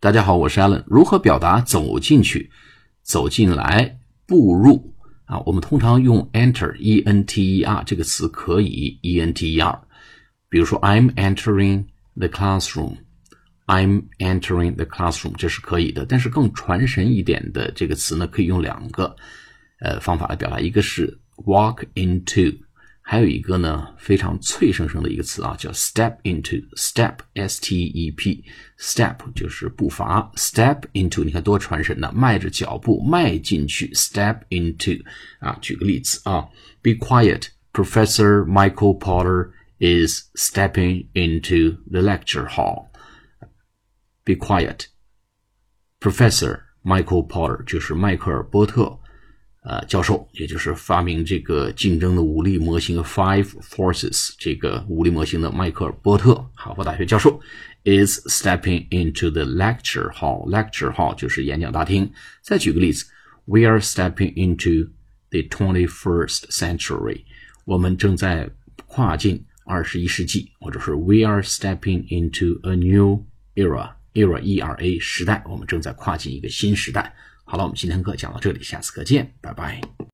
大家好，我是 Allen。如何表达走进去、走进来、步入啊？我们通常用 enter（e n t e r） 这个词可以 e n t e r。比如说，I'm entering the classroom。I'm entering the classroom，这是可以的。但是更传神一点的这个词呢，可以用两个呃方法来表达，一个是 walk into，还有一个呢非常脆生生的一个词啊，叫 step into。step s t e p，step 就是步伐，step into，你看多传神呢，迈着脚步迈进去，step into 啊。举个例子啊，Be quiet，Professor Michael Potter is stepping into the lecture hall。Be quiet, Professor Michael Porter 就是迈克尔·波特， 呃，教授，也就是发明这个竞争的武力模型 Five Forces 这个武力模型的迈克尔·波特，哈佛大学教授，is stepping into the lecture hall. Lecture hall 就是演讲大厅。再举个例子，We are stepping into the twenty-first century. 我们正在跨进二十一世纪，或者是 We are stepping into a new era. era e r a 时代，我们正在跨进一个新时代。好了，我们今天课讲到这里，下次课见，拜拜。